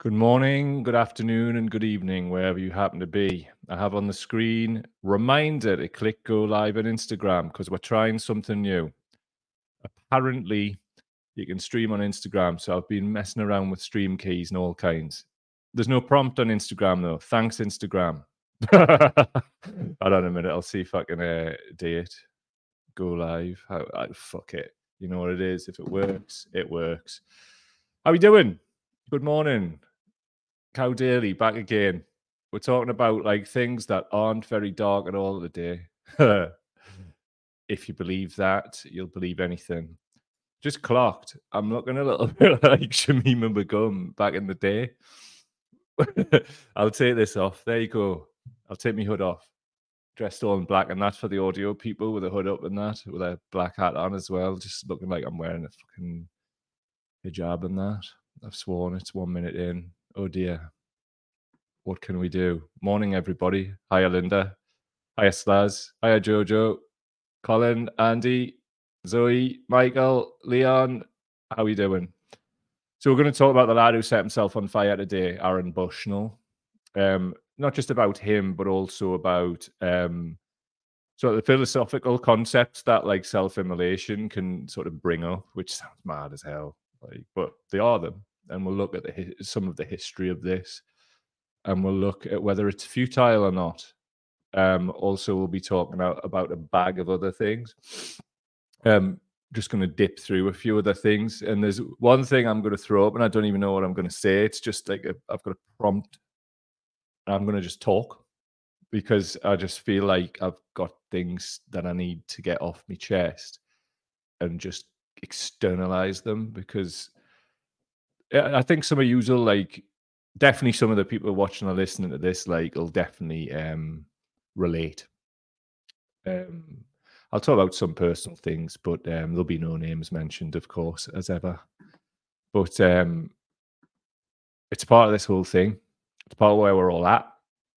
Good morning, good afternoon, and good evening, wherever you happen to be. I have on the screen reminder to click go live on Instagram because we're trying something new. Apparently, you can stream on Instagram, so I've been messing around with stream keys and all kinds. There's no prompt on Instagram though. Thanks, Instagram. Hold on a minute. I'll see if I can uh, do it. Go live. How, I, fuck it. You know what it is. If it works, it works. How are we doing? Good morning. Cow Daily back again. We're talking about like things that aren't very dark at all today. Mm-hmm. if you believe that, you'll believe anything. Just clocked. I'm looking a little bit like Shamima Begum back in the day. I'll take this off. There you go. I'll take my hood off. Dressed all in black, and that's for the audio people with a hood up and that, with a black hat on as well. Just looking like I'm wearing a fucking hijab and that. I've sworn it's one minute in. Oh dear. What can we do? Morning, everybody. Hiya, Linda. Hiya, Slaz. Hiya, Jojo. Colin, Andy, Zoe, Michael, Leon. How are you doing? So we're going to talk about the lad who set himself on fire today, Aaron Bushnell. Um, not just about him, but also about um, sort of the philosophical concepts that like self-immolation can sort of bring up, which sounds mad as hell. Like, but they are them and we'll look at the, some of the history of this, and we'll look at whether it's futile or not. Um, also, we'll be talking about about a bag of other things. Um, just going to dip through a few other things, and there's one thing I'm going to throw up, and I don't even know what I'm going to say. It's just like i have got a prompt. I'm going to just talk because I just feel like I've got things that I need to get off my chest and just externalize them because I think some of you will like definitely some of the people watching or listening to this like will definitely um relate. Um I'll talk about some personal things, but um there'll be no names mentioned, of course, as ever. But um it's part of this whole thing. It's part of where we're all at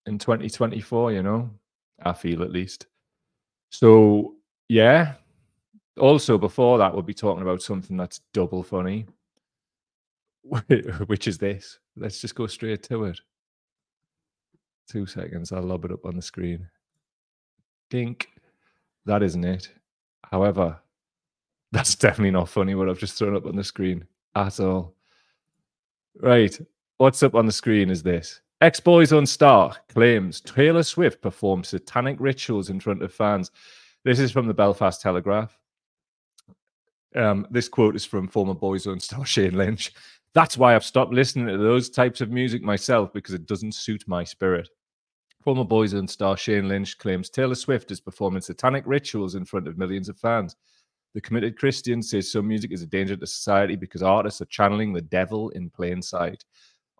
in 2024, you know. I feel at least. So yeah. Also, before that, we'll be talking about something that's double funny which is this. Let's just go straight to it. Two seconds. I'll lob it up on the screen. Dink. That isn't it. However, that's definitely not funny what I've just thrown up on the screen at all. Right. What's up on the screen is this. Ex Boyzone star claims Taylor Swift performed satanic rituals in front of fans. This is from the Belfast Telegraph. Um, this quote is from former Boyzone star Shane Lynch. That's why I've stopped listening to those types of music myself because it doesn't suit my spirit. Former Boys Boyzone star Shane Lynch claims Taylor Swift is performing satanic rituals in front of millions of fans. The committed Christian says some music is a danger to society because artists are channeling the devil in plain sight.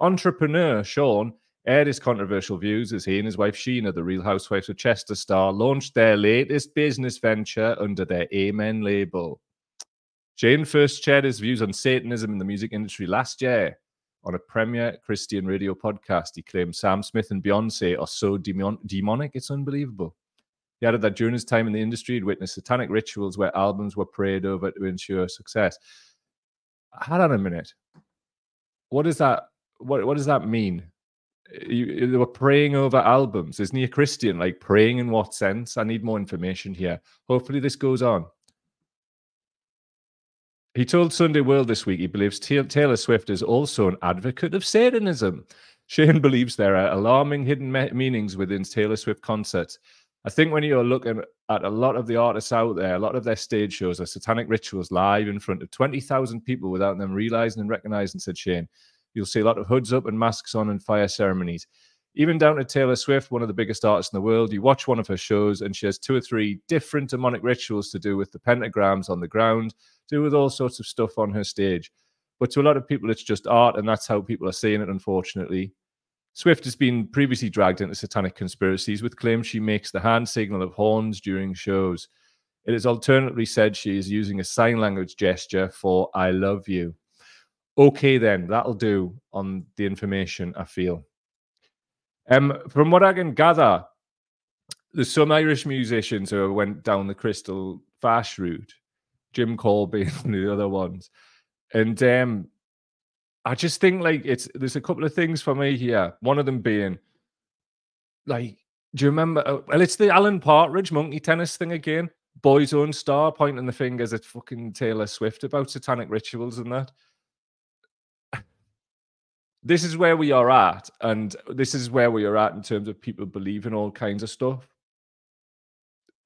Entrepreneur Sean aired his controversial views as he and his wife Sheena, the Real Housewives of Chester star, launched their latest business venture under their Amen label. Shane first shared his views on Satanism in the music industry last year on a premier Christian radio podcast. He claimed Sam Smith and Beyonce are so demon- demonic, it's unbelievable. He added that during his time in the industry, he'd witnessed satanic rituals where albums were prayed over to ensure success. Hold on a minute. What does that? What What does that mean? You, they were praying over albums. Isn't he a Christian? Like praying in what sense? I need more information here. Hopefully, this goes on. He told Sunday World this week he believes Taylor Swift is also an advocate of Satanism. Shane believes there are alarming hidden me- meanings within Taylor Swift concerts. I think when you're looking at a lot of the artists out there, a lot of their stage shows are satanic rituals live in front of 20,000 people without them realizing and recognizing, said Shane. You'll see a lot of hoods up and masks on and fire ceremonies. Even down to Taylor Swift, one of the biggest artists in the world. You watch one of her shows and she has two or three different demonic rituals to do with the pentagrams on the ground, to do with all sorts of stuff on her stage. But to a lot of people, it's just art, and that's how people are seeing it, unfortunately. Swift has been previously dragged into satanic conspiracies with claims she makes the hand signal of horns during shows. It is alternately said she is using a sign language gesture for I love you. Okay, then, that'll do on the information, I feel. Um, from what I can gather, there's some Irish musicians who went down the Crystal Fash route Jim Colby and the other ones. And um, I just think like it's there's a couple of things for me here. One of them being like, do you remember? uh, Well, it's the Alan Partridge monkey tennis thing again. Boyzone star pointing the fingers at fucking Taylor Swift about satanic rituals and that. This is where we are at, and this is where we are at in terms of people believing all kinds of stuff.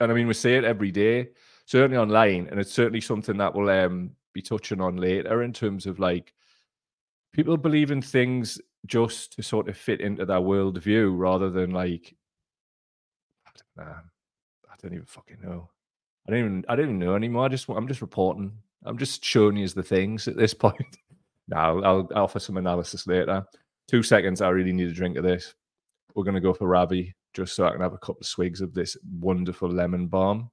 And I mean, we say it every day, certainly online, and it's certainly something that we'll um, be touching on later in terms of like people believe in things just to sort of fit into their worldview rather than like I don't, know. I don't even fucking know. I don't even I don't even know anymore. I just I'm just reporting. I'm just showing you the things at this point. Now I'll, I'll offer some analysis later. Two seconds. I really need a drink of this. We're gonna go for Ravi just so I can have a couple of swigs of this wonderful lemon balm.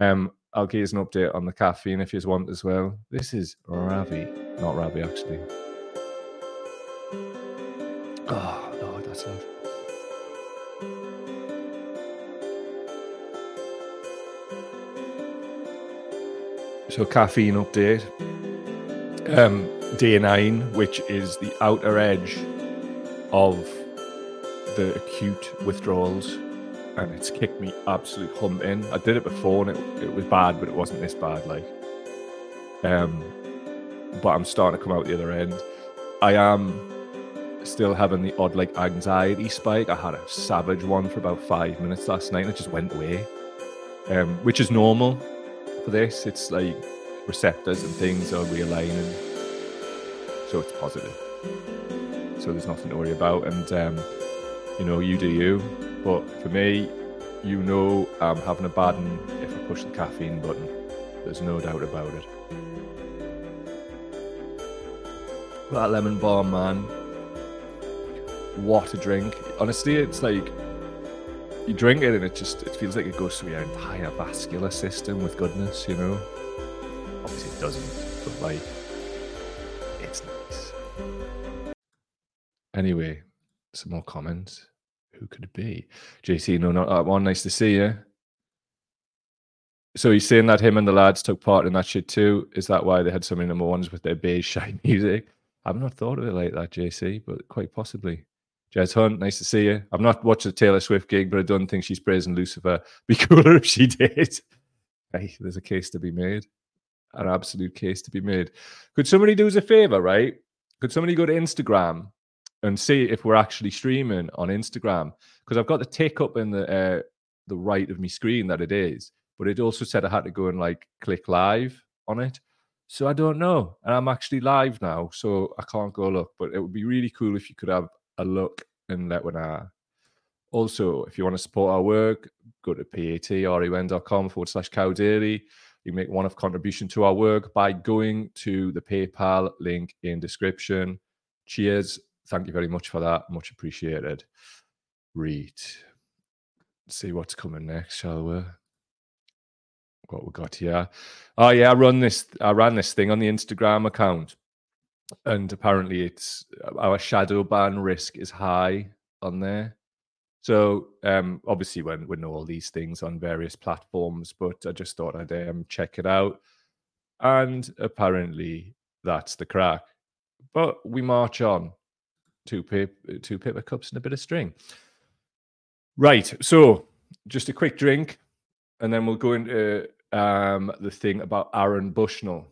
Um, I'll give you an update on the caffeine if you want as well. This is Ravi, not Ravi actually. Oh, Lord, that's loud. So, caffeine update. Um, day nine, which is the outer edge of the acute withdrawals, and it's kicked me absolute humping. I did it before, and it, it was bad, but it wasn't this bad. Like, um, but I'm starting to come out the other end. I am still having the odd like anxiety spike. I had a savage one for about five minutes last night and it just went away. Um, which is normal for this. It's like receptors and things are realigning. So it's positive. So there's nothing to worry about. And um, you know, you do you. But for me, you know I'm having a bad one if I push the caffeine button. There's no doubt about it. That lemon balm, man what a drink. Honestly, it's like you drink it and it just it feels like it goes through your entire vascular system with goodness, you know. Obviously it doesn't, but like Anyway, some more comments. Who could it be? JC, no, not that one. Nice to see you. So he's saying that him and the lads took part in that shit too. Is that why they had so many number ones with their beige shy music? I've not thought of it like that, JC, but quite possibly. Jez Hunt, nice to see you. I've not watched the Taylor Swift gig, but I don't think she's praising Lucifer. Be cooler if she did. Hey, there's a case to be made. An absolute case to be made. Could somebody do us a favor, right? Could somebody go to Instagram and see if we're actually streaming on Instagram? Because I've got the tick up in the uh, the right of my screen that it is, but it also said I had to go and like click live on it. So I don't know. And I'm actually live now, so I can't go look. But it would be really cool if you could have a look and let one know. Also, if you want to support our work, go to patreon.com forward slash cow daily. You make one off contribution to our work by going to the PayPal link in description. Cheers. Thank you very much for that. Much appreciated. Read. See what's coming next, shall we? What we got here. Oh yeah, I run this I ran this thing on the Instagram account and apparently it's our shadow ban risk is high on there. So um, obviously, when we know all these things on various platforms, but I just thought I'd um, check it out, and apparently that's the crack. But we march on. Two paper, two paper cups and a bit of string. Right. So just a quick drink, and then we'll go into um, the thing about Aaron Bushnell.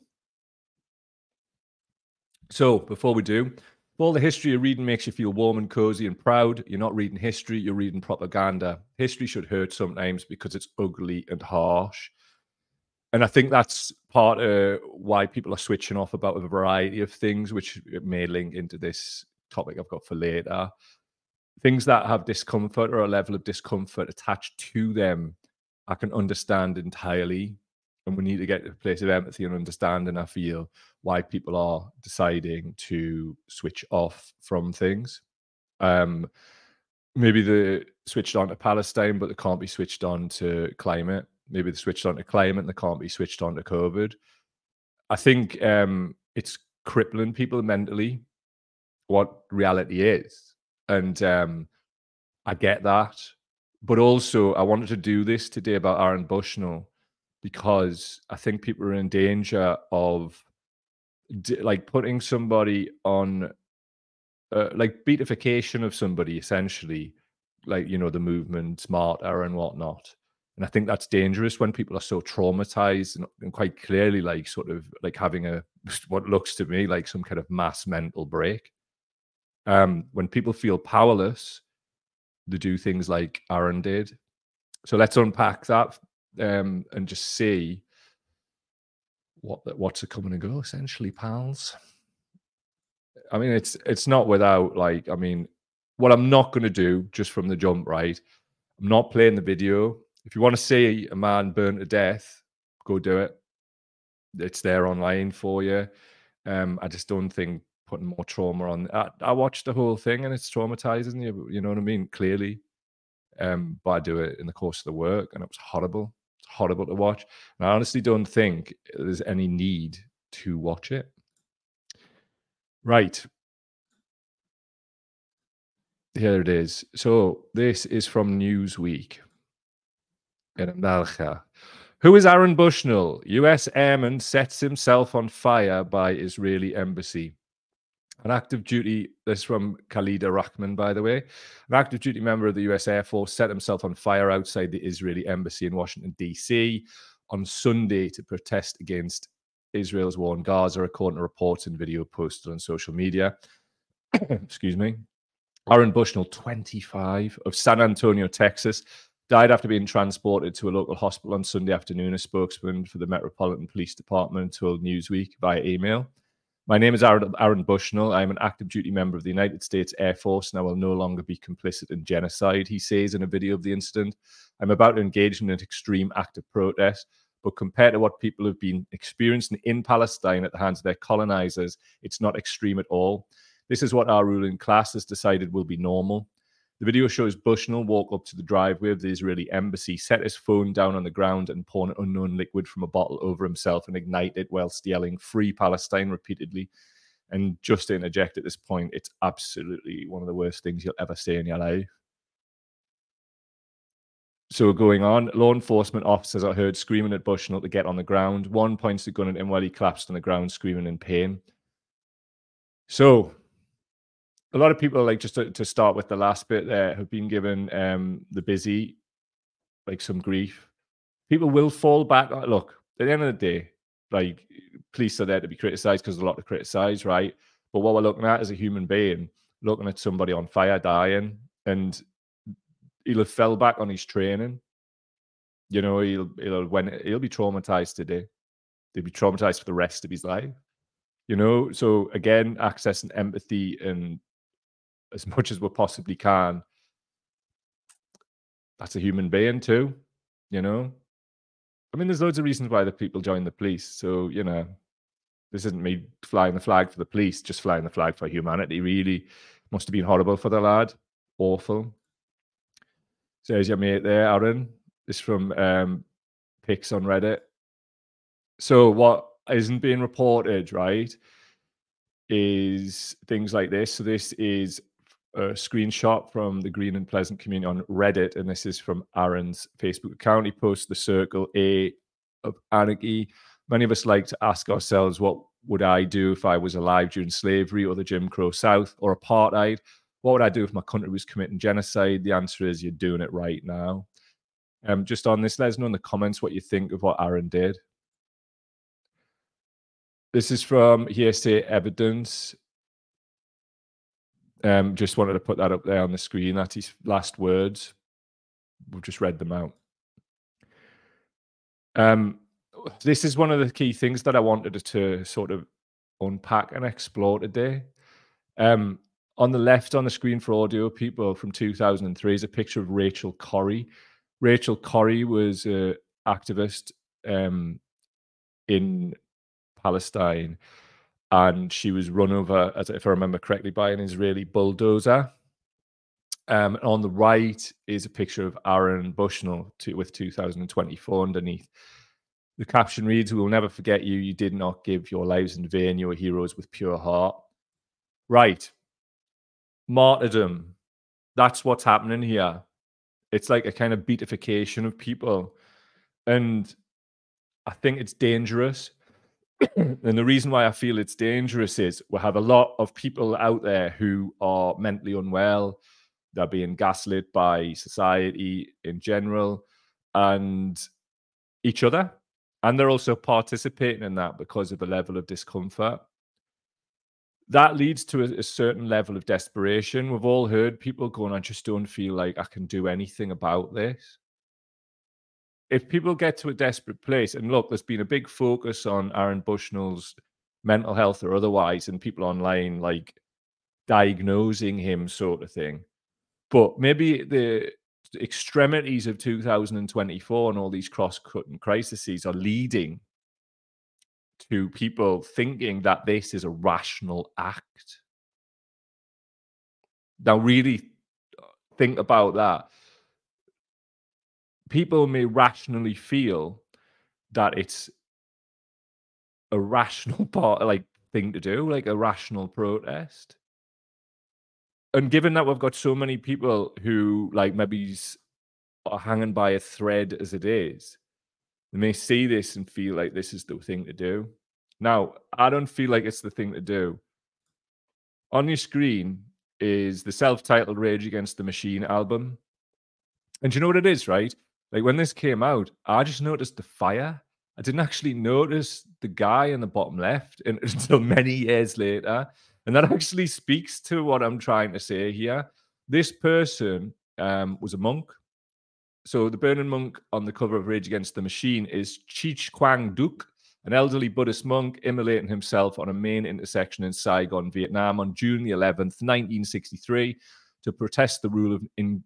So, before we do, if all the history you're reading makes you feel warm and cozy and proud, you're not reading history, you're reading propaganda. History should hurt sometimes because it's ugly and harsh. And I think that's part of why people are switching off about a variety of things, which may link into this topic I've got for later. Things that have discomfort or a level of discomfort attached to them, I can understand entirely and we need to get to a place of empathy and understanding i feel why people are deciding to switch off from things. Um maybe they switched on to palestine but they can't be switched on to climate. Maybe they switched on to climate and they can't be switched on to covid. I think um it's crippling people mentally what reality is. And um i get that. But also i wanted to do this today about aaron bushnell because I think people are in danger of like putting somebody on uh, like beatification of somebody essentially like you know the movement martyr and whatnot. And i think that's dangerous when people are so traumatized and, and quite clearly like sort of like having a what looks to me like some kind of mass mental break um when people feel powerless they do things like aaron did. So let's unpack that um and just see what what's a coming and go essentially pals. I mean it's it's not without like i mean what i'm not going to do just from the jump right i'm not playing the video. If you want to see a man burn to death go do it. It's there online for you. Um i just don't think putting more trauma on i, I watched the whole thing and it's traumatizing you you know what i mean clearly um but i do it in the course of the work and it was horrible It's horrible to watch. And I honestly don't think there's any need to watch it. Right. Here it is. So this is from Newsweek. Who is Aaron Bushnell? US airman sets himself on fire by Israeli embassy. An active duty, this from Khaleda Rahman, by the way, an active duty member of the US Air Force set himself on fire outside the Israeli embassy in Washington, D.C. on Sunday to protest against Israel's war in Gaza, according to reports and video posted on social media. Excuse me. Aaron Bushnell, 25, of San Antonio, Texas, died after being transported to a local hospital on Sunday afternoon. A spokesman for the Metropolitan Police Department told Newsweek via email. My name is Aaron, Bushnell. I am an active duty member of the United States Air Force and I will no longer be complicit in genocide, he says in a video of the incident. I'm about to engage in an extreme act of protest, but compared to what people have been experiencing in Palestine at the hands of their colonizers, it's not extreme at all. This is what our ruling class has decided will be normal. The video shows Bushnell walk up to the driveway of the Israeli embassy, set his phone down on the ground, and pour an unknown liquid from a bottle over himself and ignite it whilst yelling "Free Palestine" repeatedly. And just to interject at this point, it's absolutely one of the worst things you'll ever see in your life. So going on, law enforcement officers are heard screaming at Bushnell to get on the ground. One points the gun at him while he collapsed on the ground, screaming in pain. So a lot of people like just to, to, start with the last bit there have been given um the busy like some grief. People will fall back look at the end of the day like police are there to be criticized because there's a lot to criticize right? But what we're looking at is a human being looking at somebody on fire dying and he'll have fell back on his training. You know he'll he'll when he'll be traumatized today. He'll be traumatized for the rest of his life. You know so again access and empathy and as much as we possibly can. That's a human being too, you know. I mean, there's loads of reasons why the people join the police. So, you know, this isn't me flying the flag for the police, just flying the flag for humanity. Really, must have been horrible for the lad. Awful. Says your mate there, Aaron. This from um, pics on Reddit. So, what isn't being reported, right, is things like this. So, this is a screenshot from the Green and Pleasant community on Reddit, and this is from Aaron's Facebook account. He posts the circle A of anarchy. Many of us like to ask ourselves, what would I do if I was alive during slavery or the Jim Crow South or apartheid? What would I do if my country was committing genocide? The answer is you're doing it right now. Um, just on this, let us know in the comments what you think of what Aaron did. This is from Hearsay Evidence. Um, just wanted to put that up there on the screen. That's his last words. We've just read them out. Um, this is one of the key things that I wanted to sort of unpack and explore today. Um, on the left on the screen for audio people from 2003 is a picture of Rachel Corrie. Rachel Corrie was an activist um, in Palestine and she was run over, as if I remember correctly, by an Israeli bulldozer. Um, on the right is a picture of Aaron Bushnell to, with 2024 underneath. The caption reads, We will never forget you. You did not give your lives in vain. You were heroes with pure heart. Right. Martyrdom. That's what's happening here. It's like a kind of beatification of people. And I think it's dangerous and the reason why I feel it's dangerous is we have a lot of people out there who are mentally unwell. They're being gaslit by society in general and each other. And they're also participating in that because of a level of discomfort. That leads to a, a certain level of desperation. We've all heard people going, I just don't feel like I can do anything about this if people get to a desperate place, and look, there's been a big focus on Aaron Bushnell's mental health or otherwise, and people online like diagnosing him, sort of thing. But maybe the extremities of 2024 and all these cross-cutting crises are leading to people thinking that this is a rational act. Now, really uh, think about that people may rationally feel that it's a rational part like thing to do like a rational protest. And given that we've got so many people who like maybe are hanging by a thread as it is they may see this and feel like this is the thing to do. Now i don't feel like it's the thing to do. On your screen is the self-titled rage against the machine album. And you know what it is right like when this came out, I just noticed the fire. I didn't actually notice the guy in the bottom left until many years later. And that actually speaks to what I'm trying to say here. This person um, was a monk. So the burning monk on the cover of Rage Against the Machine is Thich Quang Duc, an elderly Buddhist monk immolating himself on a main intersection in Saigon, Vietnam on June the 11th, 1963, to protest the rule of in,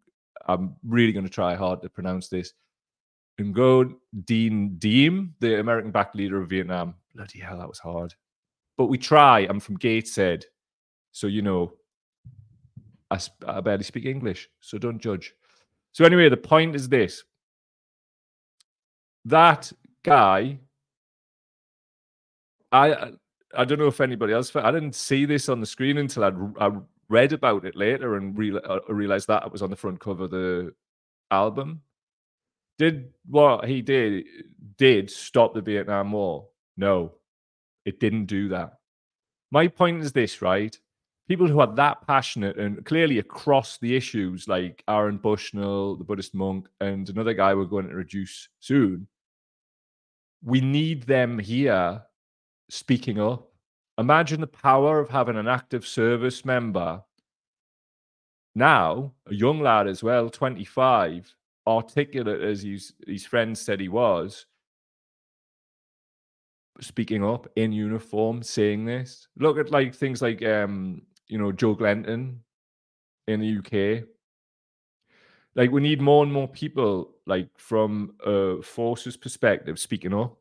I'm really going to try hard to pronounce this. Ngo Dinh Diem, the American back leader of Vietnam. Bloody hell, that was hard. But we try. I'm from Gateshead. So, you know, I, I barely speak English. So don't judge. So, anyway, the point is this that guy, I I don't know if anybody else, I didn't see this on the screen until I'd, I read about it later and re- uh, realized that it was on the front cover of the album. Did what he did did stop the Vietnam War? No, it didn't do that. My point is this, right? People who are that passionate and clearly across the issues, like Aaron Bushnell, the Buddhist monk, and another guy we're going to introduce soon, we need them here speaking up Imagine the power of having an active service member now, a young lad as well, 25, articulate as his, his friends said he was, speaking up in uniform, saying this. Look at like things like um, you know, Joe Glenton in the UK. Like we need more and more people like from a forces perspective speaking up.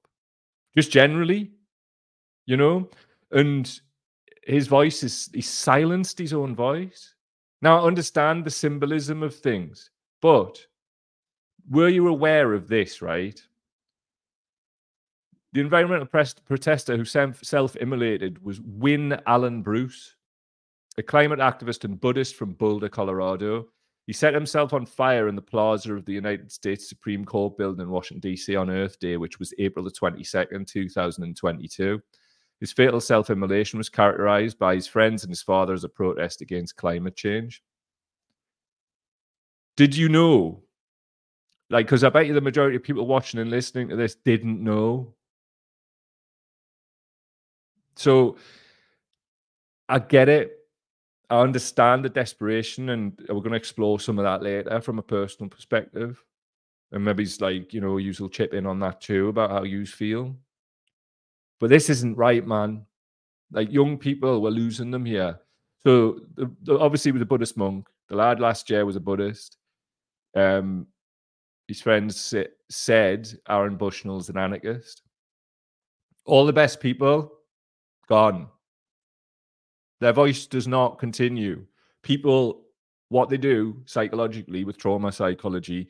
Just generally, you know, and his voice is he silenced his own voice. Now I understand the symbolism of things, but were you aware of this, right? The environmental protester who self immolated was Wynn Alan Bruce, a climate activist and Buddhist from Boulder, Colorado. He set himself on fire in the plaza of the United States Supreme Court building in Washington, D.C. on Earth Day, which was April the 22nd, 2022. His fatal self immolation was characterized by his friends and his father as a protest against climate change. Did you know? Like, because I bet you the majority of people watching and listening to this didn't know. So I get it. I understand the desperation, and we're going to explore some of that later from a personal perspective. And maybe it's like, you know, you will chip in on that too about how you feel. But this isn't right, man. Like young people, we're losing them here. So the, the, obviously, with a Buddhist monk, the lad last year was a Buddhist. Um, his friends said Aaron Bushnell's an anarchist. All the best people gone. Their voice does not continue. People, what they do psychologically with trauma psychology,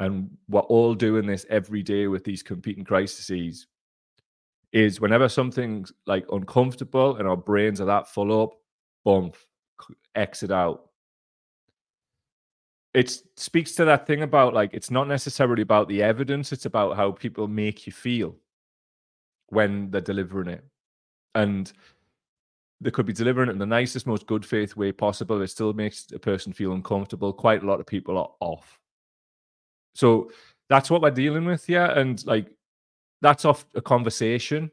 and we're all doing this every day with these competing crises is whenever something's like uncomfortable and our brains are that full up, bump, exit out. It speaks to that thing about like it's not necessarily about the evidence, it's about how people make you feel. when they're delivering it. And they could be delivering it in the nicest, most good faith way possible. It still makes a person feel uncomfortable. Quite a lot of people are off. So that's what we're dealing with here. And like that's off a conversation.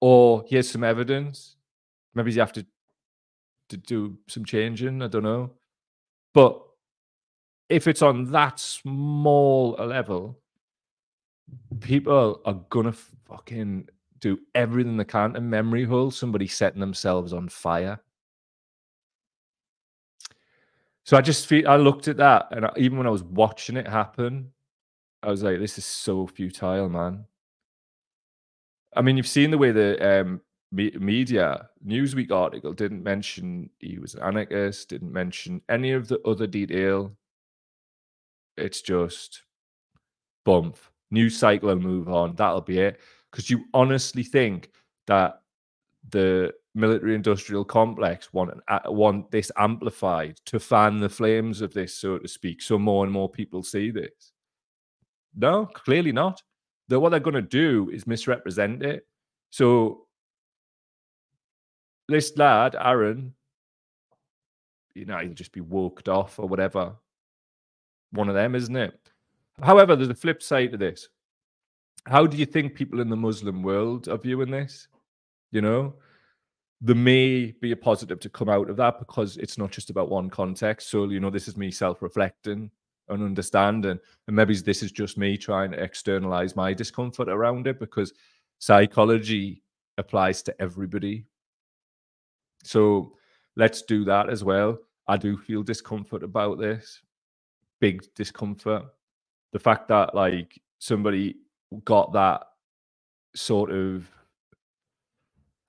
Or here's some evidence. Maybe you have to to do some changing. I don't know. But if it's on that small a level, people are gonna fucking do everything they can to memory hole somebody setting themselves on fire. So I just feel I looked at that, and I, even when I was watching it happen, I was like, "This is so futile, man." I mean, you've seen the way the um, me- media Newsweek article didn't mention he was an anarchist, didn't mention any of the other detail. It's just bump, new cycle and move on. That'll be it. Because you honestly think that the military industrial complex want want this amplified to fan the flames of this, so to speak, so more and more people see this. No, clearly not. That what they're going to do is misrepresent it. So this lad, Aaron, you know, he'll just be walked off or whatever. One of them, isn't it? However, there's a flip side to this. How do you think people in the Muslim world are viewing this? You know, there may be a positive to come out of that because it's not just about one context. So, you know, this is me self reflecting and understanding. And maybe this is just me trying to externalize my discomfort around it because psychology applies to everybody. So let's do that as well. I do feel discomfort about this, big discomfort. The fact that like somebody got that sort of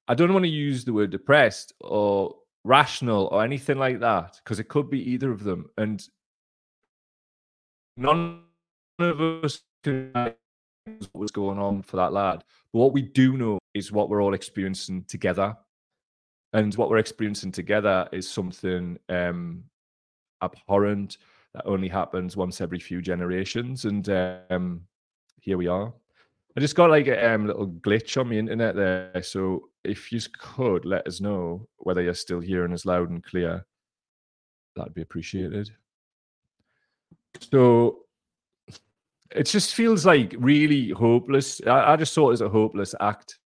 I don't want to use the word depressed or rational or anything like that because it could be either of them. And none of us can what was going on for that lad. But what we do know is what we're all experiencing together. And what we're experiencing together is something um, abhorrent that only happens once every few generations. And um, here we are. I just got like a um, little glitch on the internet there. So if you could let us know whether you're still hearing us loud and clear, that'd be appreciated. So it just feels like really hopeless. I, I just saw it as a hopeless act.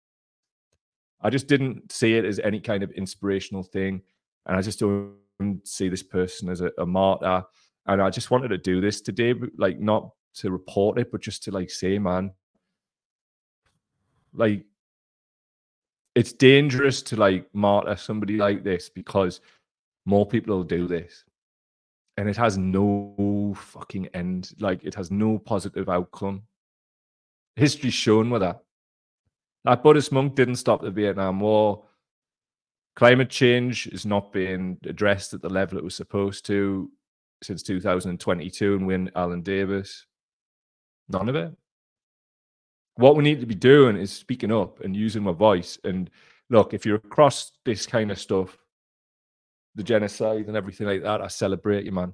I just didn't see it as any kind of inspirational thing. And I just don't see this person as a, a martyr. And I just wanted to do this today, like not to report it, but just to like say, man, like it's dangerous to like martyr somebody like this because more people will do this and it has no fucking end. Like it has no positive outcome. History's shown with that. That buddhist monk didn't stop the vietnam war. Climate change is not being addressed at the level it was supposed to since 2022 and win alan davis. None of it. What we need to be doing is speaking up and using my voice. And look, if you're across this kind of stuff, the genocide and everything like that, I celebrate you, man.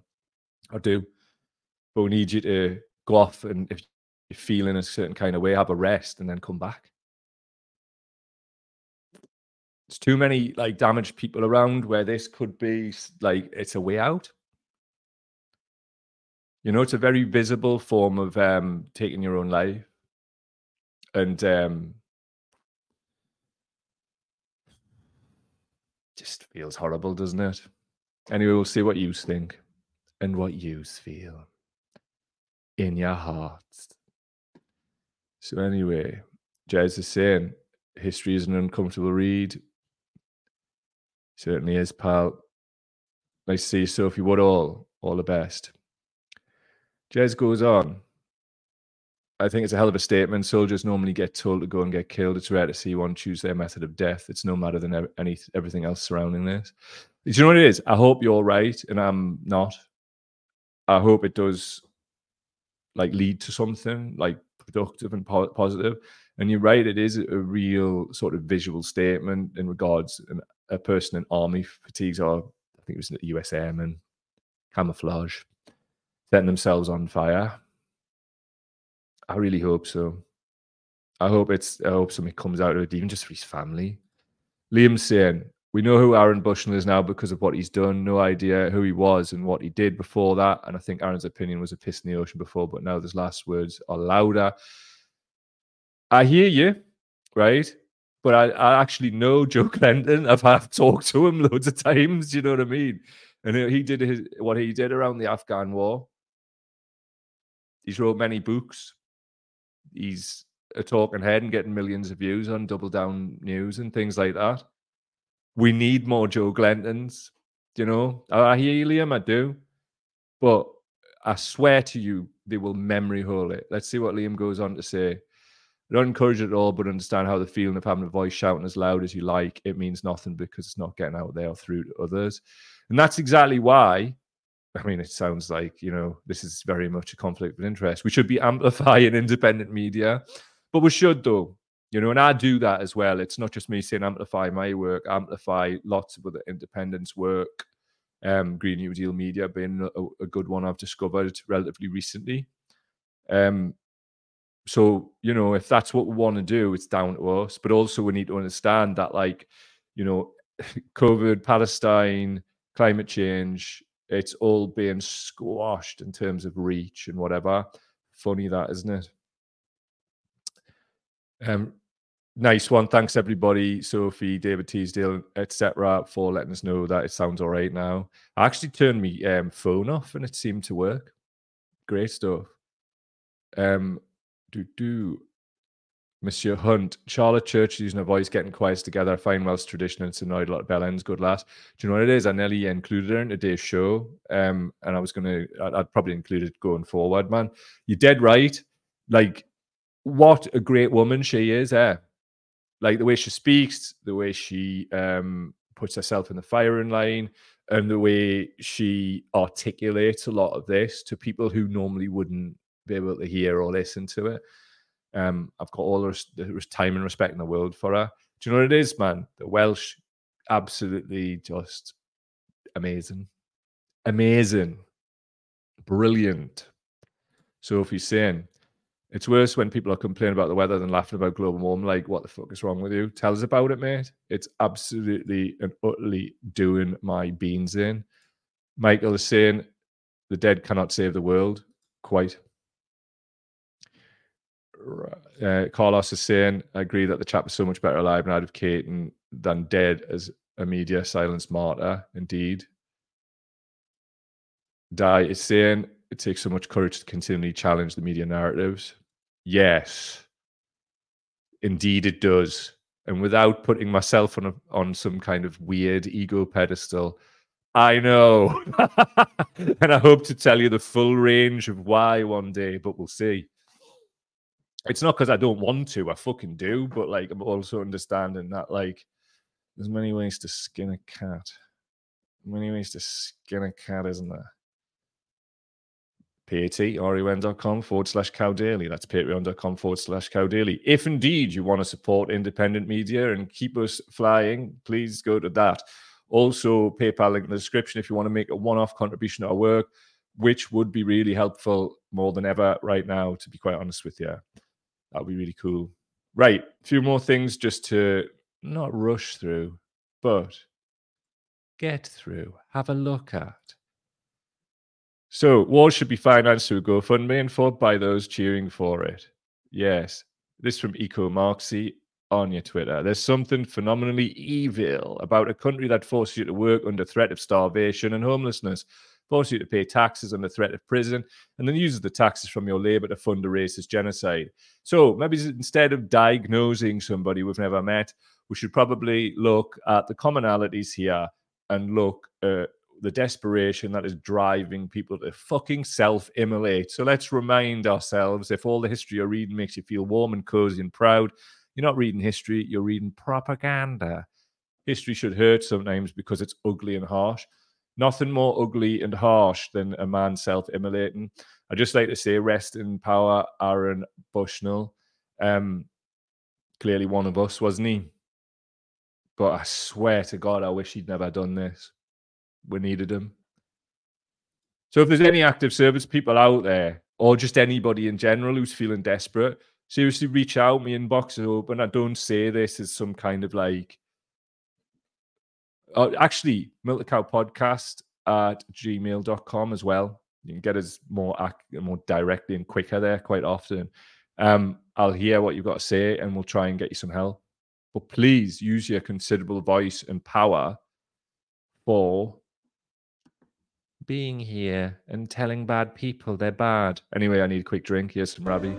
I do. But we need you to go off and if you're feeling a certain kind of way, have a rest and then come back. It's too many like damaged people around where this could be like it's a way out. You know, it's a very visible form of um, taking your own life and um, just feels horrible, doesn't it? Anyway, we'll see what you think and what you feel in your hearts. So, anyway, Jez is saying history is an uncomfortable read. Certainly is, pal. Nice to see you, Sophie Woodall. All All the best. Jez goes on. I think it's a hell of a statement. Soldiers normally get told to go and get killed. It's rare to see one choose their method of death. It's no matter than any everything else surrounding this. Do you know what it is? I hope you're right, and I'm not. I hope it does, like, lead to something like productive and po- positive. And you're right; it is a real sort of visual statement in regards and a person in army fatigues or I think it was the US Airmen camouflage setting themselves on fire I really hope so. I hope it's I hope something comes out of it, even just for his family. Liam's saying, we know who Aaron Bushnell is now because of what he's done. No idea who he was and what he did before that. And I think Aaron's opinion was a piss in the ocean before, but now his last words are louder. I hear you, right? But I, I actually know Joe Glenton. I've, I've talked to him loads of times. You know what I mean? And he did his what he did around the Afghan war. He's wrote many books. He's a talking head and getting millions of views on Double Down News and things like that. We need more Joe Glentons. You know, I hear Liam. I do, but I swear to you, they will memory hole it. Let's see what Liam goes on to say. Don't encourage it at all, but understand how the feeling of having a voice shouting as loud as you like, it means nothing because it's not getting out there through to others. And that's exactly why I mean, it sounds like, you know, this is very much a conflict of interest. We should be amplifying independent media, but we should, though. You know, and I do that as well. It's not just me saying amplify my work, amplify lots of other independents' work. Um, Green New Deal Media being a, a good one I've discovered relatively recently. Um, so, you know, if that's what we want to do, it's down to us. But also, we need to understand that, like, you know, COVID, Palestine, climate change, it's all being squashed in terms of reach and whatever. Funny that, isn't it? Um, nice one. Thanks everybody, Sophie, David Teasdale, etc., for letting us know that it sounds all right now. I actually turned my um, phone off and it seemed to work. Great stuff. Um, do do. Monsieur Hunt, Charlotte Church using her voice, getting quiet together. I find Welsh tradition and annoyed a lot of bellends. Good lass. Do you know what it is? I nearly included her in today's show. Um, and I was gonna I'd, I'd probably include it going forward, man. You're dead right. Like, what a great woman she is, eh? Like the way she speaks, the way she um puts herself in the firing line, and the way she articulates a lot of this to people who normally wouldn't be able to hear or listen to it. Um, I've got all the time and respect in the world for her. Do you know what it is, man? The Welsh, absolutely just amazing, amazing, brilliant. Sophie's saying it's worse when people are complaining about the weather than laughing about global warming. Like, what the fuck is wrong with you? Tell us about it, mate. It's absolutely and utterly doing my beans in. Michael is saying the dead cannot save the world. Quite uh, Carlos is saying, I agree that the chap is so much better alive and out of Caton than dead as a media silence martyr. Indeed. Die is saying it takes so much courage to continually challenge the media narratives. Yes, indeed it does. And without putting myself on a, on some kind of weird ego pedestal, I know. and I hope to tell you the full range of why one day, but we'll see it's not because I don't want to, I fucking do, but like I'm also understanding that like there's many ways to skin a cat. Many ways to skin a cat, isn't there? patreon.com forward slash cow daily. That's patreon.com forward slash cow daily. If indeed you want to support independent media and keep us flying, please go to that. Also, PayPal link in the description if you want to make a one off contribution to our work, which would be really helpful more than ever right now, to be quite honest with you. That would be really cool. Right. A few more things just to not rush through, but get through, have a look at. So, wars should be financed through GoFundMe and fought by those cheering for it. Yes. This from Eco Marxy on your Twitter. There's something phenomenally evil about a country that forces you to work under threat of starvation and homelessness force you to pay taxes under threat of prison, and then uses the taxes from your labor to fund a racist genocide. So maybe instead of diagnosing somebody we've never met, we should probably look at the commonalities here and look at the desperation that is driving people to fucking self immolate. So let's remind ourselves if all the history you're reading makes you feel warm and cozy and proud, you're not reading history, you're reading propaganda. History should hurt sometimes because it's ugly and harsh nothing more ugly and harsh than a man self immolating. I just like to say, rest in power, Aaron Bushnell. Um, clearly one of us, wasn't he? But I swear to God, I wish he'd never done this. We needed him. So if there's any active service people out there, or just anybody in general who's feeling desperate, seriously reach out. My inbox is open. I don't say this as some kind of like. Oh, actually, Milk the Cow podcast at gmail.com as well. You can get us more ac- more directly and quicker there quite often. Um, I'll hear what you've got to say and we'll try and get you some help. But please use your considerable voice and power for being here and telling bad people they're bad. Anyway, I need a quick drink. Here's some Ravi.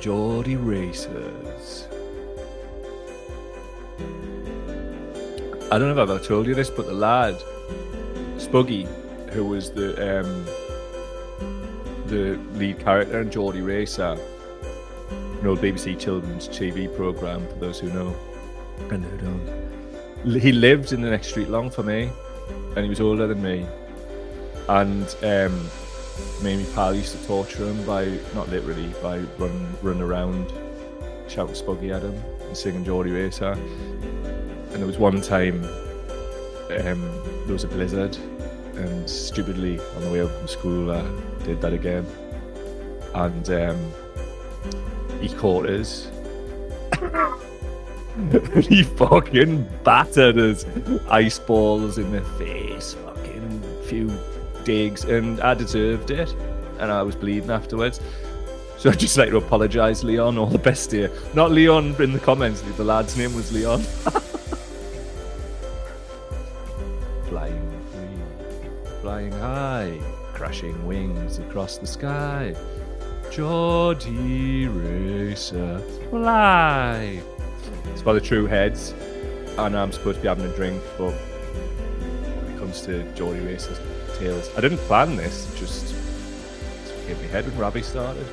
Geordie Racers. I don't know if I've ever told you this, but the lad, Spuggy, who was the um, the lead character in Geordie Racer, an old BBC children's TV program for those who know and who don't. He lived in the next street long for me, and he was older than me. And um, me pal used to torture him by, not literally, by run run around, shouting Spuggy at him and singing Geordie Racer. And there was one time um, there was a blizzard, and stupidly on the way home from school, I did that again. And um, he caught us. he fucking battered us. Ice balls in the face, fucking few digs, and I deserved it. And I was bleeding afterwards. So I'd just like to apologise, Leon. All the best here. Not Leon in the comments, the lad's name was Leon. Flying free, flying high, crashing wings across the sky. Geordie Racer, fly. It's by the true heads, and I'm supposed to be having a drink, but when it comes to Geordie Racer's tales, I didn't plan this, just hit me head when Ravi started.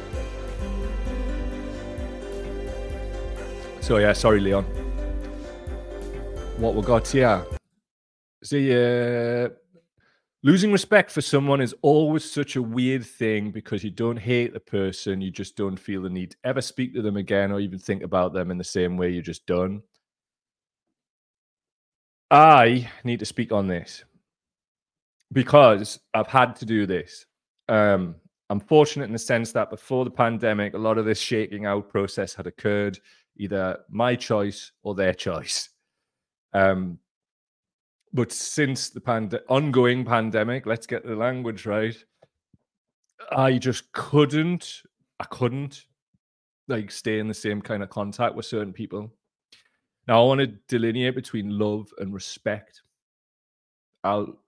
So yeah, sorry, Leon. What we got here? See, uh, losing respect for someone is always such a weird thing because you don't hate the person, you just don't feel the need to ever speak to them again or even think about them in the same way you're just done. I need to speak on this because I've had to do this. Um, I'm fortunate in the sense that before the pandemic, a lot of this shaking out process had occurred, either my choice or their choice. Um, but since the pand- ongoing pandemic, let's get the language right. I just couldn't, I couldn't like stay in the same kind of contact with certain people. Now I want to delineate between love and respect. I'll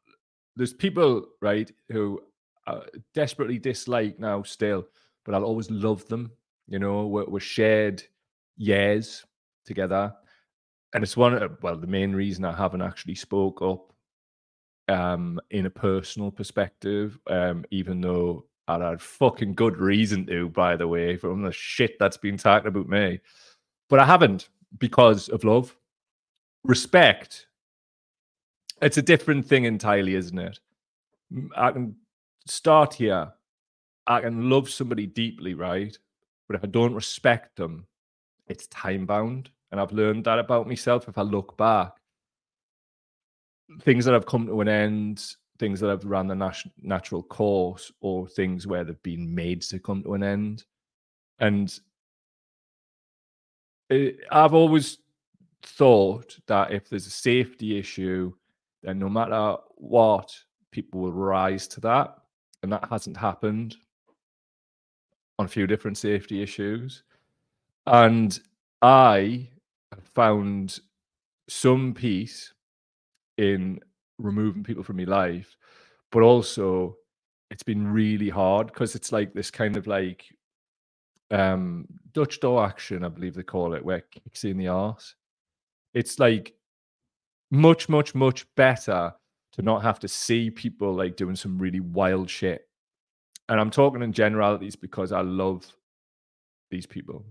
there's people right who I desperately dislike now still, but I'll always love them. You know, we're, we're shared years together, and it's one of well the main reason I haven't actually spoke up um in a personal perspective, um, even though I had fucking good reason to, by the way, from the shit that's been talking about me. But I haven't because of love. Respect. It's a different thing entirely, isn't it? I can start here. I can love somebody deeply, right? But if I don't respect them, it's time bound. And I've learned that about myself. If I look back, things that have come to an end, things that have run the nat- natural course, or things where they've been made to come to an end. And it, I've always thought that if there's a safety issue, then no matter what, people will rise to that. And that hasn't happened on a few different safety issues. And I have found some peace in removing people from my life, but also it's been really hard because it's like this kind of like um Dutch door action, I believe they call it, where it kicks in the arse. It's like much, much, much better to not have to see people like doing some really wild shit. And I'm talking in generalities because I love these people.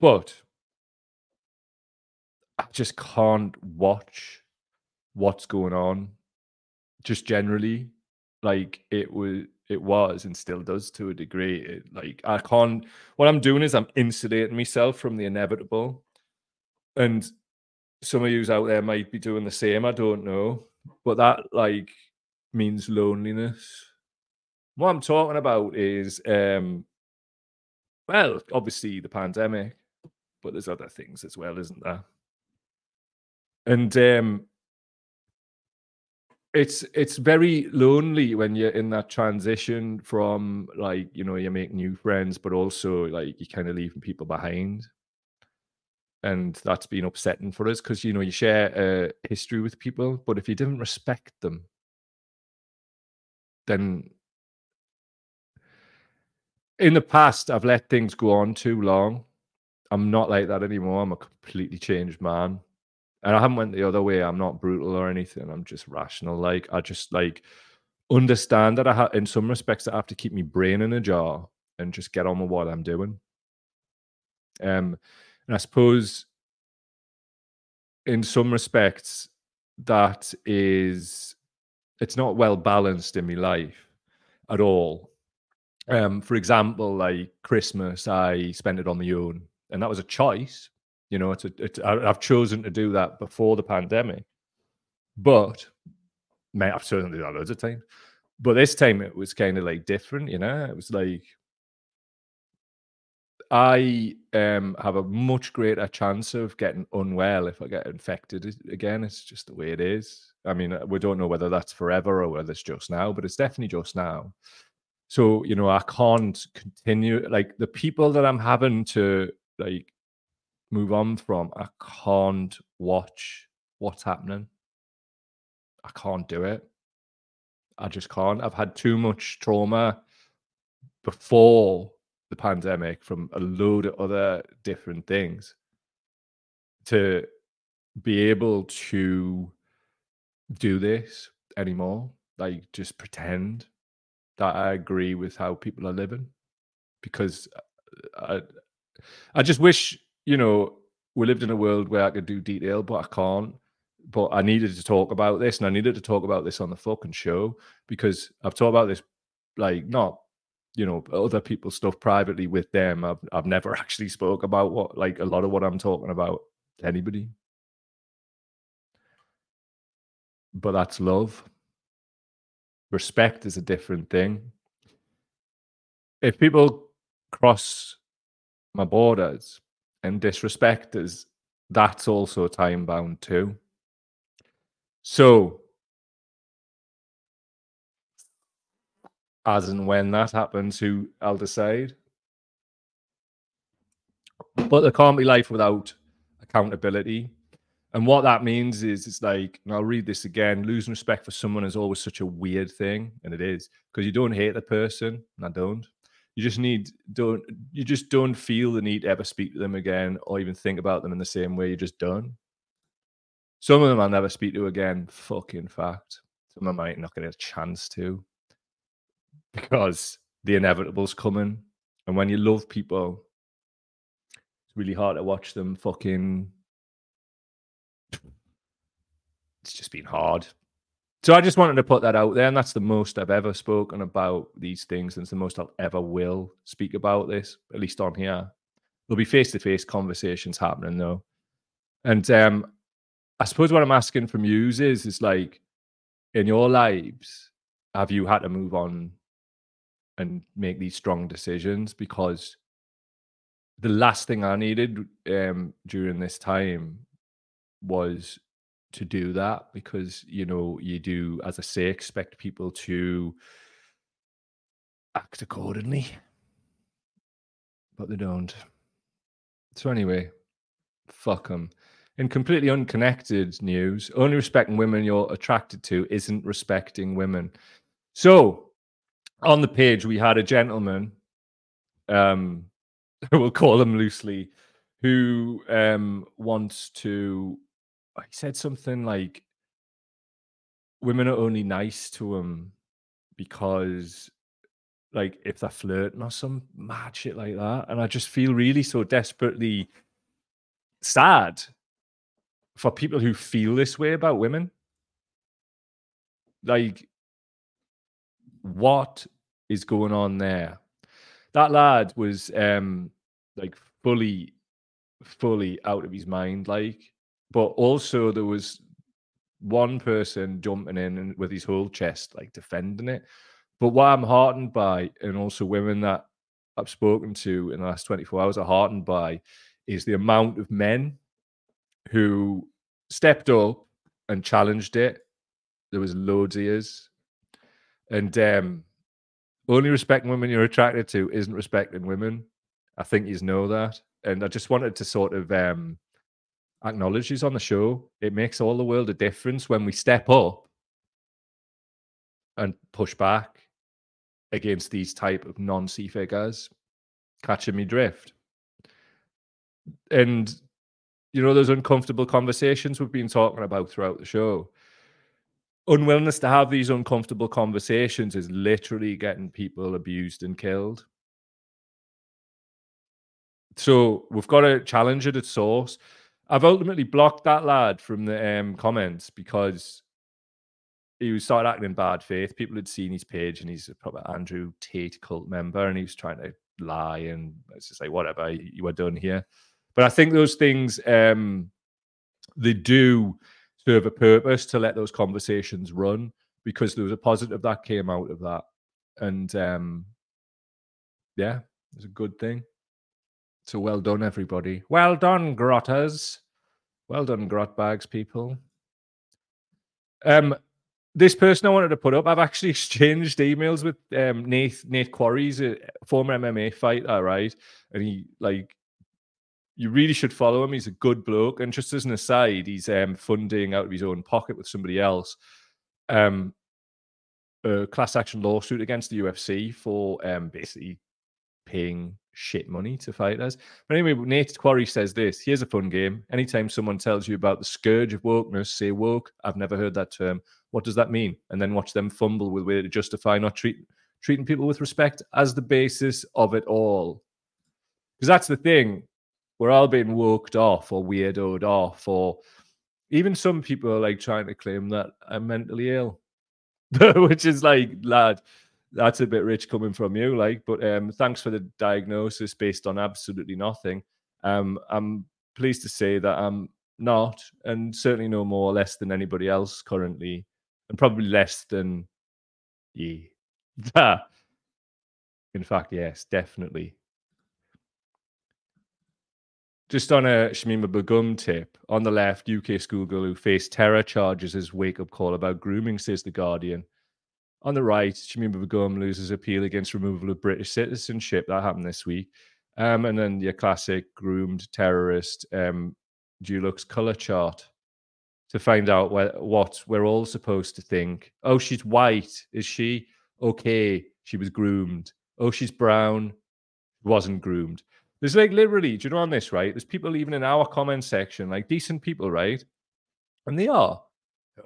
But I just can't watch what's going on just generally like it was it was and still does to a degree it, like i can't what i'm doing is i'm insulating myself from the inevitable and some of yous out there might be doing the same i don't know but that like means loneliness. What I'm talking about is, um, well, obviously the pandemic, but there's other things as well, isn't there? And um, it's it's very lonely when you're in that transition from like you know you make new friends, but also like you're kind of leaving people behind and that's been upsetting for us because you know you share a history with people but if you didn't respect them then in the past i've let things go on too long. I'm not like that anymore. I'm a completely changed man. And i haven't went the other way. I'm not brutal or anything. I'm just rational. Like i just like understand that i have in some respects i have to keep my brain in a jar and just get on with what i'm doing. Um and I suppose in some respects, that is, it's not well balanced in my life at all. Um, for example, like Christmas, I spent it on my own, and that was a choice. You know, it's a, it's, I've chosen to do that before the pandemic, but mate, I've certainly done do that loads of times. But this time it was kind of like different, you know. It was like I um, have a much greater chance of getting unwell if I get infected again. It's just the way it is. I mean, we don't know whether that's forever or whether it's just now, but it's definitely just now. So, you know, I can't continue like the people that I'm having to like move on from, I can't watch what's happening. I can't do it. I just can't. I've had too much trauma before the pandemic, from a load of other different things, to be able to do this anymore. Like just pretend that I agree with how people are living, because uh, I, I just wish you know we lived in a world where I could do detail, but I can't. But I needed to talk about this, and I needed to talk about this on the fucking show because I've talked about this like not you know other people's stuff privately with them. I've, I've never actually spoke about what like a lot of what i'm talking about to anybody. But that's love. Respect is a different thing. If people cross my borders and disrespect us that's also time bound too. So as and when that happens, who I'll decide. But there can't be life without accountability. And what that means is it's like, and I'll read this again losing respect for someone is always such a weird thing. And it is because you don't hate the person. And I don't. You just need, don't, you just don't feel the need to ever speak to them again or even think about them in the same way. You just don't. Some of them I'll never speak to again. Fucking fact. Some of them might not get a chance to because the inevitable's coming. And when you love people, it's really hard to watch them fucking. It's just been hard. So I just wanted to put that out there, and that's the most I've ever spoken about these things, and it's the most I'll ever will speak about this, at least on here. There'll be face-to-face conversations happening though. And um I suppose what I'm asking from you is is like in your lives, have you had to move on and make these strong decisions because the last thing I needed um, during this time was to do that because you know you do as I say expect people to act accordingly, but they don't. So anyway, fuck them. In completely unconnected news, only respecting women you're attracted to isn't respecting women. So on the page we had a gentleman um we'll call him loosely who um wants to he said something like women are only nice to him because like if they're flirting or some mad shit like that. And i just feel really so desperately sad for people who feel this way about women. Like what is going on there? That lad was um like fully, fully out of his mind, like, but also there was one person jumping in and with his whole chest, like defending it. But what I'm heartened by, and also women that I've spoken to in the last 24 hours are heartened by, is the amount of men who stepped up and challenged it. There was loads of years. And um, only respecting women you're attracted to isn't respecting women. I think you know that. And I just wanted to sort of um, acknowledge you on the show. It makes all the world a difference when we step up and push back against these type of non-C figures catching me drift. And you know, those uncomfortable conversations we've been talking about throughout the show. Unwillingness to have these uncomfortable conversations is literally getting people abused and killed. So we've got to challenge it at source. I've ultimately blocked that lad from the um, comments because he was started acting in bad faith. People had seen his page and he's a proper Andrew Tate cult member and he was trying to lie and it's just like whatever, you were done here. But I think those things um they do serve a purpose to let those conversations run because there was a positive that came out of that. And um yeah, it's a good thing. So well done, everybody. Well done, grottas. Well done, grot bags, people. Um, this person I wanted to put up, I've actually exchanged emails with um, Nate Nate Quarries, a former MMA fighter, right? And he like you really should follow him. He's a good bloke. And just as an aside, he's um, funding out of his own pocket with somebody else um, a class action lawsuit against the UFC for um, basically paying shit money to fighters. But anyway, Nate Quarry says this here's a fun game. Anytime someone tells you about the scourge of wokeness, say woke. I've never heard that term. What does that mean? And then watch them fumble with way to justify not treat, treating people with respect as the basis of it all. Because that's the thing. We're all being woked off or weirdoed off, or even some people are like trying to claim that I'm mentally ill, which is like, lad, that's a bit rich coming from you, like. But um, thanks for the diagnosis based on absolutely nothing. Um, I'm pleased to say that I'm not, and certainly no more or less than anybody else currently, and probably less than yeah. In fact, yes, definitely. Just on a Shamima Begum tip, on the left, UK schoolgirl who faced terror charges as wake up call about grooming, says The Guardian. On the right, Shamima Begum loses appeal against removal of British citizenship. That happened this week. Um, and then your classic groomed terrorist um, Dulux color chart to find out what we're all supposed to think. Oh, she's white. Is she? Okay, she was groomed. Oh, she's brown. Wasn't groomed. There's like literally, do you know on this, right? There's people even in our comment section, like decent people, right? And they are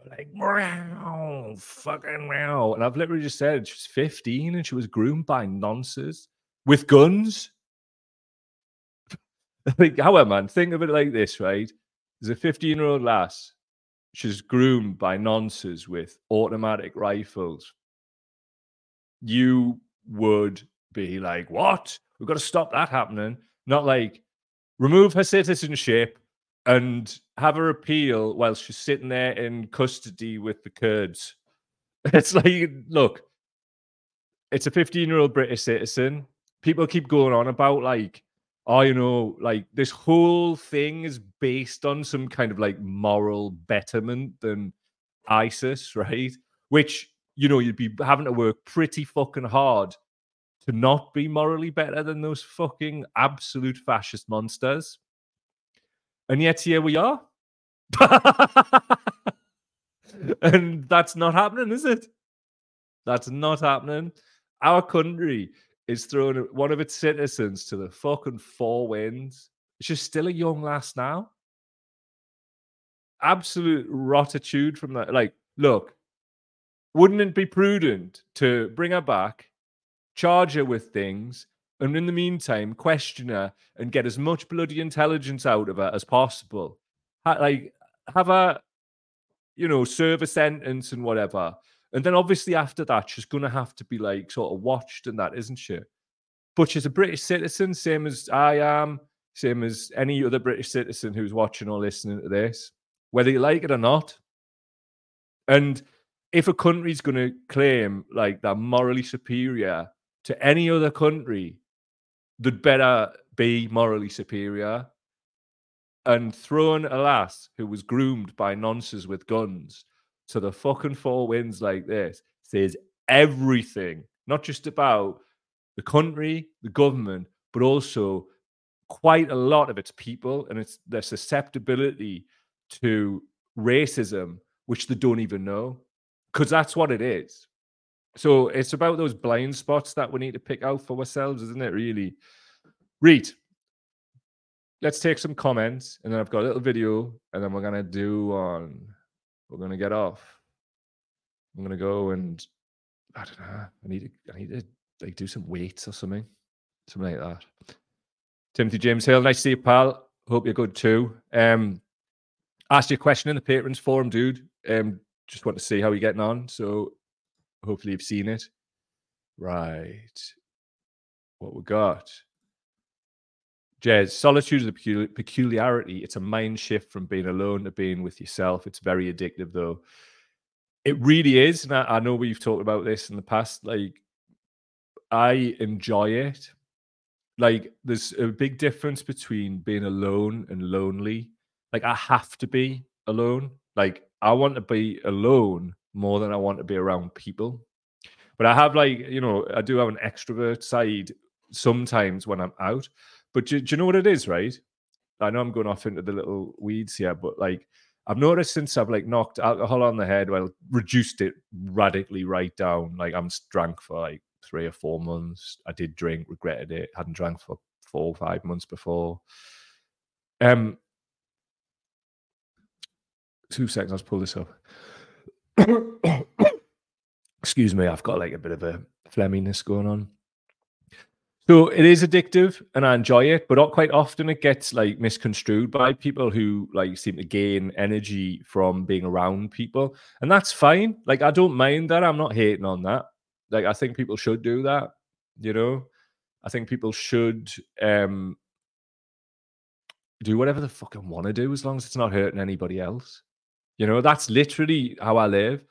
like, wow, fucking wow. And I've literally just said she's 15 and she was groomed by nonces with guns. like, however, man, think of it like this, right? There's a 15 year old lass. She's groomed by nonces with automatic rifles. You would be like, what? We've got to stop that happening. Not like remove her citizenship and have her appeal while she's sitting there in custody with the Kurds. It's like, look, it's a 15 year old British citizen. People keep going on about, like, oh, you know, like this whole thing is based on some kind of like moral betterment than ISIS, right? Which, you know, you'd be having to work pretty fucking hard to not be morally better than those fucking absolute fascist monsters. And yet here we are. and that's not happening, is it? That's not happening. Our country is throwing one of its citizens to the fucking four winds. She's still a young lass now. Absolute rotitude from that. Like, look, wouldn't it be prudent to bring her back, charge her with things, and in the meantime, question her and get as much bloody intelligence out of her as possible. Ha- like, have a, you know, serve a sentence and whatever. And then obviously after that, she's going to have to be like sort of watched and that, isn't she? But she's a British citizen, same as I am, same as any other British citizen who's watching or listening to this. Whether you like it or not, And if a country's going to claim like they're morally superior to any other country, they'd better be morally superior. And throwing a lass who was groomed by nonces with guns to the fucking four winds like this says everything, not just about the country, the government, but also quite a lot of its people and its their susceptibility to racism, which they don't even know, because that's what it is. So it's about those blind spots that we need to pick out for ourselves, isn't it? Really, Read. Let's take some comments, and then I've got a little video, and then we're gonna do on. We're gonna get off. I'm gonna go and I don't know. I need to. I need to like do some weights or something, something like that. Timothy James Hill, nice to see you, pal. Hope you're good too. Um, asked you a question in the patrons forum, dude. Um, just want to see how you're getting on. So hopefully you've seen it. Right. What we got? Jez, solitude is a peculiarity. It's a mind shift from being alone to being with yourself. It's very addictive, though. It really is. And I, I know we've talked about this in the past. Like, I enjoy it. Like, there's a big difference between being alone and lonely. Like, I have to be alone. Like, I want to be alone more than I want to be around people. But I have, like, you know, I do have an extrovert side sometimes when I'm out. But do, do you know what it is, right? I know I'm going off into the little weeds here, but like, I've noticed since I've like knocked alcohol on the head, well, reduced it radically right down. Like I'm drank for like three or four months. I did drink, regretted it. Hadn't drank for four or five months before. Um, two seconds. I'll pull this up. Excuse me. I've got like a bit of a phlegminess going on. So it is addictive and I enjoy it, but quite often it gets like misconstrued by people who like seem to gain energy from being around people. And that's fine. Like I don't mind that. I'm not hating on that. Like I think people should do that, you know? I think people should um do whatever the fucking want to do as long as it's not hurting anybody else. You know, that's literally how I live.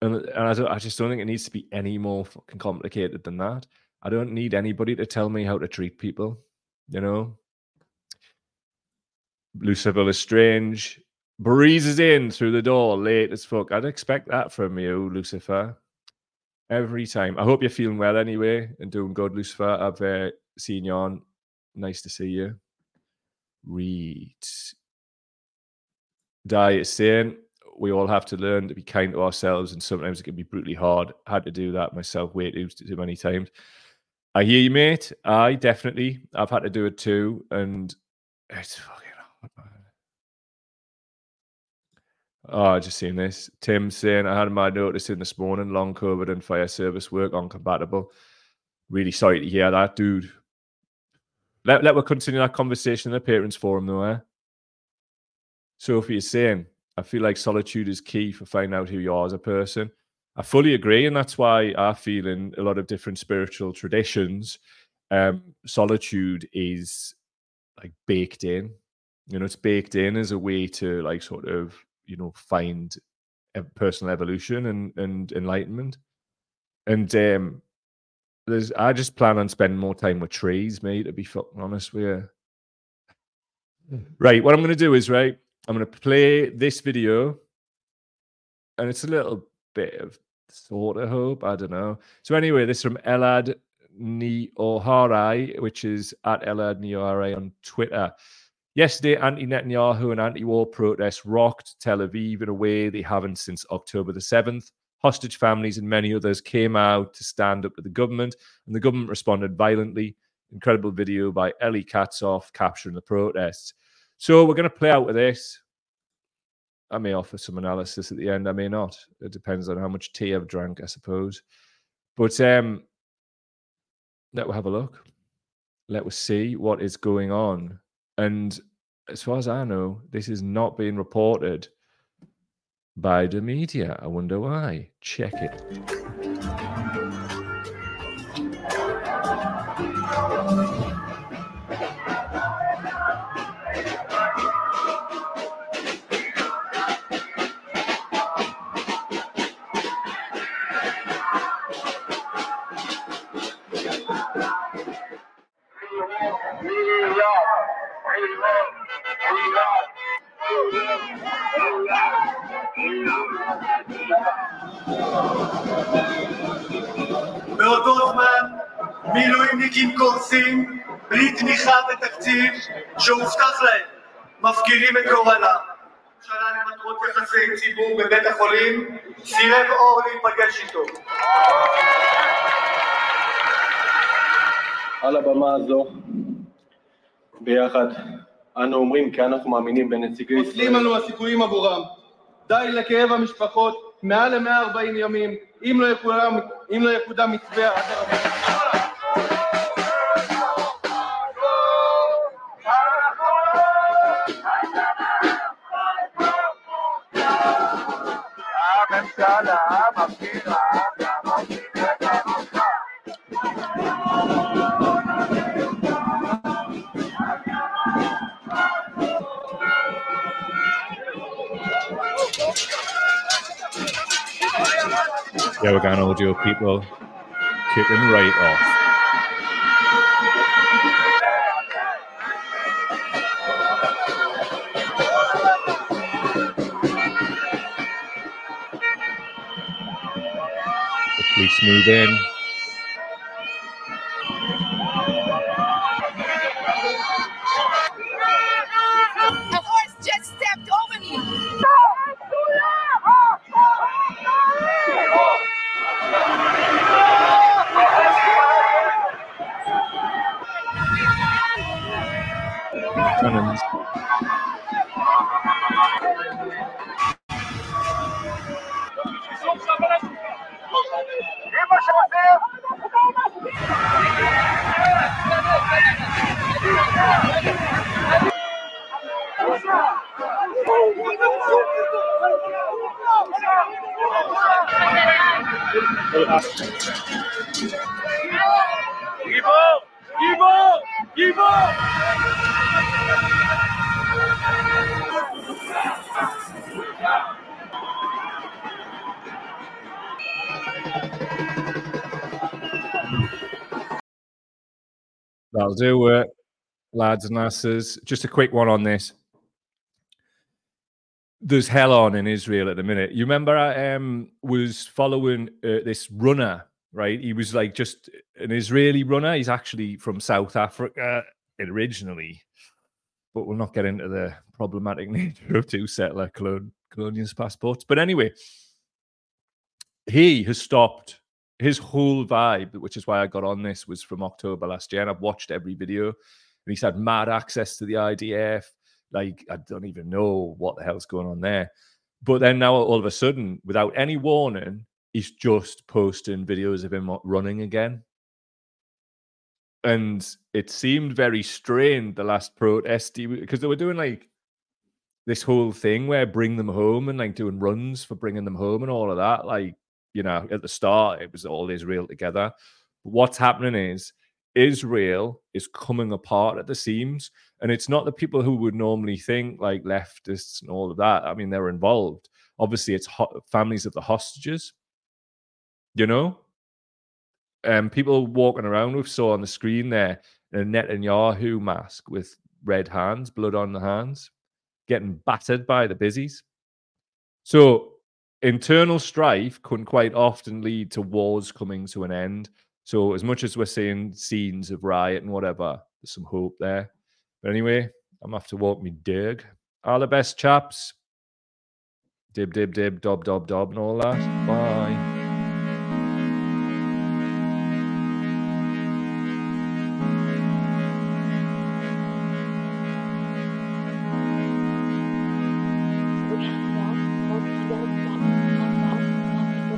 And, and I, I just don't think it needs to be any more fucking complicated than that. I don't need anybody to tell me how to treat people, you know. Lucifer Lestrange breezes in through the door late as fuck. I'd expect that from you, Lucifer. Every time. I hope you're feeling well anyway and doing good, Lucifer. I've uh, seen you on. Nice to see you. Read. Die is saying we all have to learn to be kind to ourselves, and sometimes it can be brutally hard. I had to do that myself way too, too many times. I hear you, mate. I definitely. I've had to do it too, and it's fucking hard. Oh, just seen this. Tim saying I had my notice in this morning. Long COVID and fire service work uncompatible. Really sorry to hear that, dude. Let let us continue that conversation in the patrons forum, though. Eh? Sophie is saying, I feel like solitude is key for finding out who you are as a person. I fully agree, and that's why I feel in a lot of different spiritual traditions, um, solitude is like baked in. You know, it's baked in as a way to like sort of you know find personal evolution and and enlightenment. And um, there's I just plan on spending more time with trees, mate. To be fucking honest with you. Right, what I'm going to do is right. I'm going to play this video, and it's a little bit of sort of hope. I don't know. So anyway, this from Elad Nehorai, which is at Elad Nehorai on Twitter. Yesterday, anti-Netanyahu and anti-war protests rocked Tel Aviv in a way they haven't since October the 7th. Hostage families and many others came out to stand up to the government, and the government responded violently. Incredible video by Eli Katzoff capturing the protests. So we're going to play out with this. I may offer some analysis at the end. I may not. It depends on how much tea I've drank, I suppose. But um, let us have a look. Let us see what is going on. And as far as I know, this is not being reported by the media. I wonder why. Check it. מילואימניקים קורסים בלי תמיכה ותקציב שהובטח להם, מפקירים את גורלם. הממשלה למטרות יחסי ציבור בבית החולים סירב אור להיפגש איתו. על הבמה הזו, ביחד, אנו אומרים כי אנחנו מאמינים בנציגי פוסלים לנו הסיכויים עבורם. די לכאב המשפחות מעל ל-140 ימים, אם לא יקודם, אם לא יקודם Yeah, we're going audio people kicking right off. Move in. Lads and lasses. Just a quick one on this. There's hell on in Israel at the minute. You remember I um, was following uh, this runner, right? He was like just an Israeli runner. He's actually from South Africa originally, but we'll not get into the problematic nature of two settler colon- passports. But anyway, he has stopped his whole vibe, which is why I got on this, was from October last year, and I've watched every video. And he's had mad access to the IDF. Like I don't even know what the hell's going on there. But then now, all of a sudden, without any warning, he's just posting videos of him running again. And it seemed very strained the last protest because they were doing like this whole thing where bring them home and like doing runs for bringing them home and all of that. Like, you know, at the start, it was all Israel together. What's happening is Israel is coming apart at the seams. And it's not the people who would normally think like leftists and all of that. I mean, they're involved. Obviously, it's ho- families of the hostages, you know? Um, people walking around with saw on the screen there a Netanyahu mask with red hands, blood on the hands, getting battered by the busies. So internal strife can quite often lead to wars coming to an end. So as much as we're seeing scenes of riot and whatever, there's some hope there. But anyway, I'm off to walk me dig. All the best, chaps. Dib, dib, dib, dob, dob, dob, and all that. Bye.